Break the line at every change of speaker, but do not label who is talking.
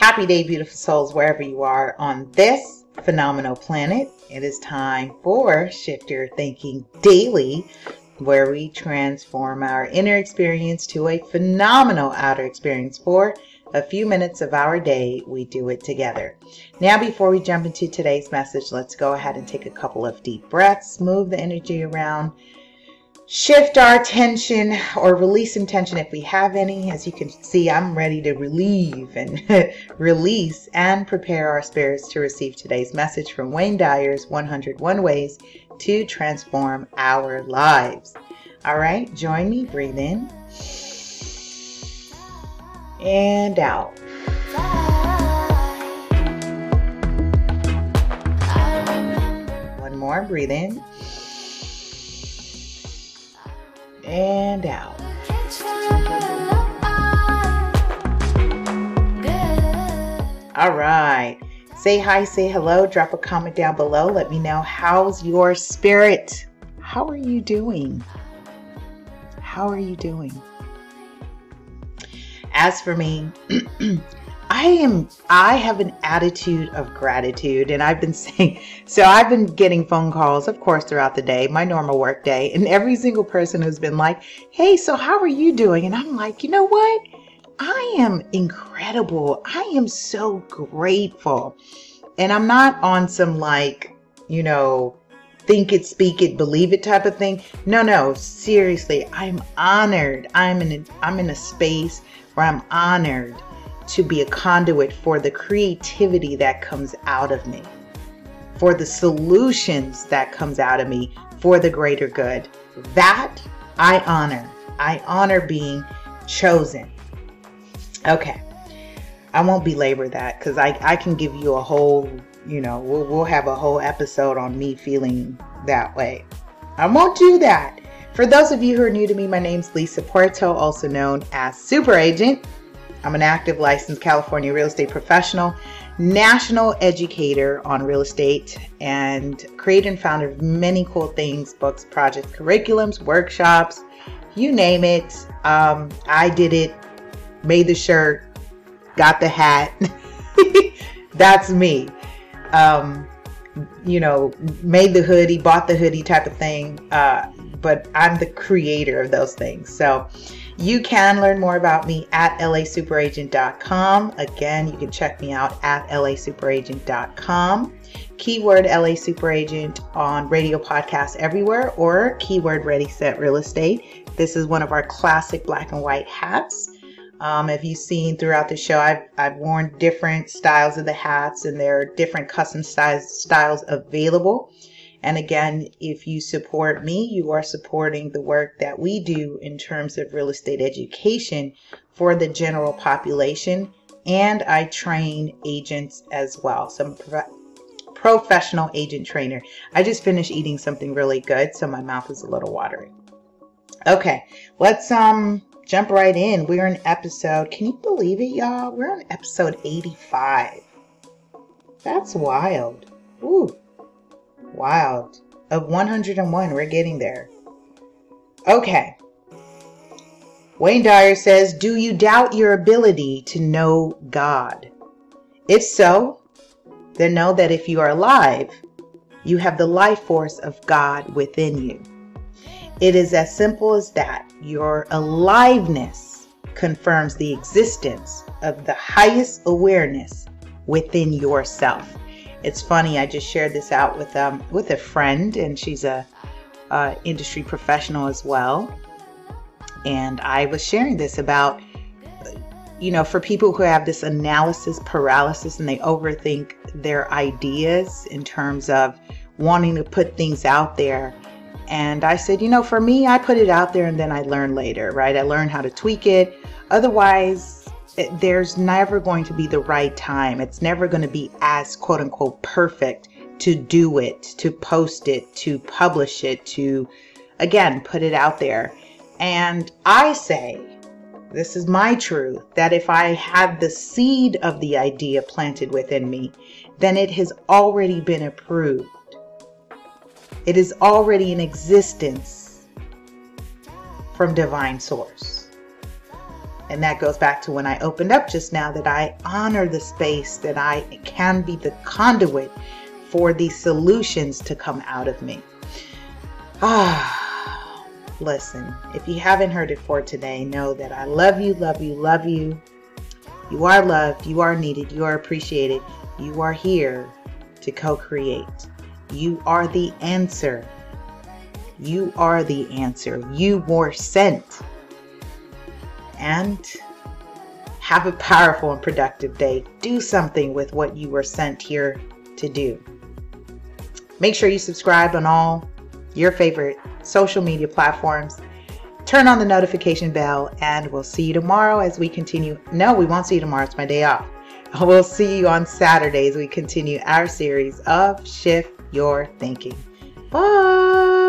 Happy day, beautiful souls, wherever you are on this phenomenal planet. It is time for Shift Your Thinking Daily, where we transform our inner experience to a phenomenal outer experience for a few minutes of our day. We do it together. Now, before we jump into today's message, let's go ahead and take a couple of deep breaths, move the energy around shift our tension or release some tension if we have any. As you can see, I'm ready to relieve and release and prepare our spirits to receive today's message from Wayne Dyer's 101 Ways to Transform Our Lives. All right, join me. Breathe in and out. One more. Breathe in and out. All right. Say hi, say hello, drop a comment down below. Let me know how's your spirit? How are you doing? How are you doing? As for me, I am I have an attitude of gratitude and I've been saying so I've been getting phone calls of course throughout the day, my normal work day, and every single person who's been like, "Hey, so how are you doing?" and I'm like, "You know what? I am incredible. I am so grateful." And I'm not on some like, you know, think it, speak it, believe it type of thing. No, no, seriously, I'm honored. I'm in a, I'm in a space where I'm honored to be a conduit for the creativity that comes out of me, for the solutions that comes out of me for the greater good. That I honor. I honor being chosen. Okay. I won't belabor that because I, I can give you a whole, you know, we'll, we'll have a whole episode on me feeling that way. I won't do that. For those of you who are new to me, my name's Lisa Puerto, also known as Super Agent. I'm an active licensed California real estate professional, national educator on real estate, and creator and founder of many cool things books, projects, curriculums, workshops, you name it. Um, I did it, made the shirt, got the hat. That's me. Um, you know, made the hoodie, bought the hoodie type of thing. Uh, but I'm the creator of those things. So, you can learn more about me at lasuperagent.com. Again, you can check me out at lasuperagent.com. Keyword LA Superagent on radio podcasts everywhere or keyword Ready Set Real Estate. This is one of our classic black and white hats. Um, if you've seen throughout the show, I've, I've worn different styles of the hats and there are different custom size styles available. And again, if you support me, you are supporting the work that we do in terms of real estate education for the general population. And I train agents as well. So I'm a professional agent trainer. I just finished eating something really good, so my mouth is a little watery. Okay, let's um jump right in. We're in episode, can you believe it, y'all? We're on episode 85. That's wild. Ooh. Wild. Of 101, we're getting there. Okay. Wayne Dyer says, Do you doubt your ability to know God? If so, then know that if you are alive, you have the life force of God within you. It is as simple as that. Your aliveness confirms the existence of the highest awareness within yourself. It's funny. I just shared this out with um with a friend, and she's a, a industry professional as well. And I was sharing this about, you know, for people who have this analysis paralysis and they overthink their ideas in terms of wanting to put things out there. And I said, you know, for me, I put it out there and then I learn later, right? I learn how to tweak it. Otherwise, there's never going to be the right time. It's never going to be as quote unquote perfect to do it, to post it, to publish it, to again put it out there. And I say, this is my truth, that if I had the seed of the idea planted within me, then it has already been approved. It is already in existence from divine source. And that goes back to when I opened up just now that I honor the space, that I can be the conduit for these solutions to come out of me. Ah, listen, if you haven't heard it for today, know that I love you, love you, love you. You are loved, you are needed, you are appreciated, you are here to co create. You are the answer. You are the answer. You were sent and have a powerful and productive day. Do something with what you were sent here to do. Make sure you subscribe on all your favorite social media platforms. Turn on the notification bell, and we'll see you tomorrow as we continue. No, we won't see you tomorrow. It's my day off. We'll see you on Saturday as we continue our series of Shift Your Thinking. Bye.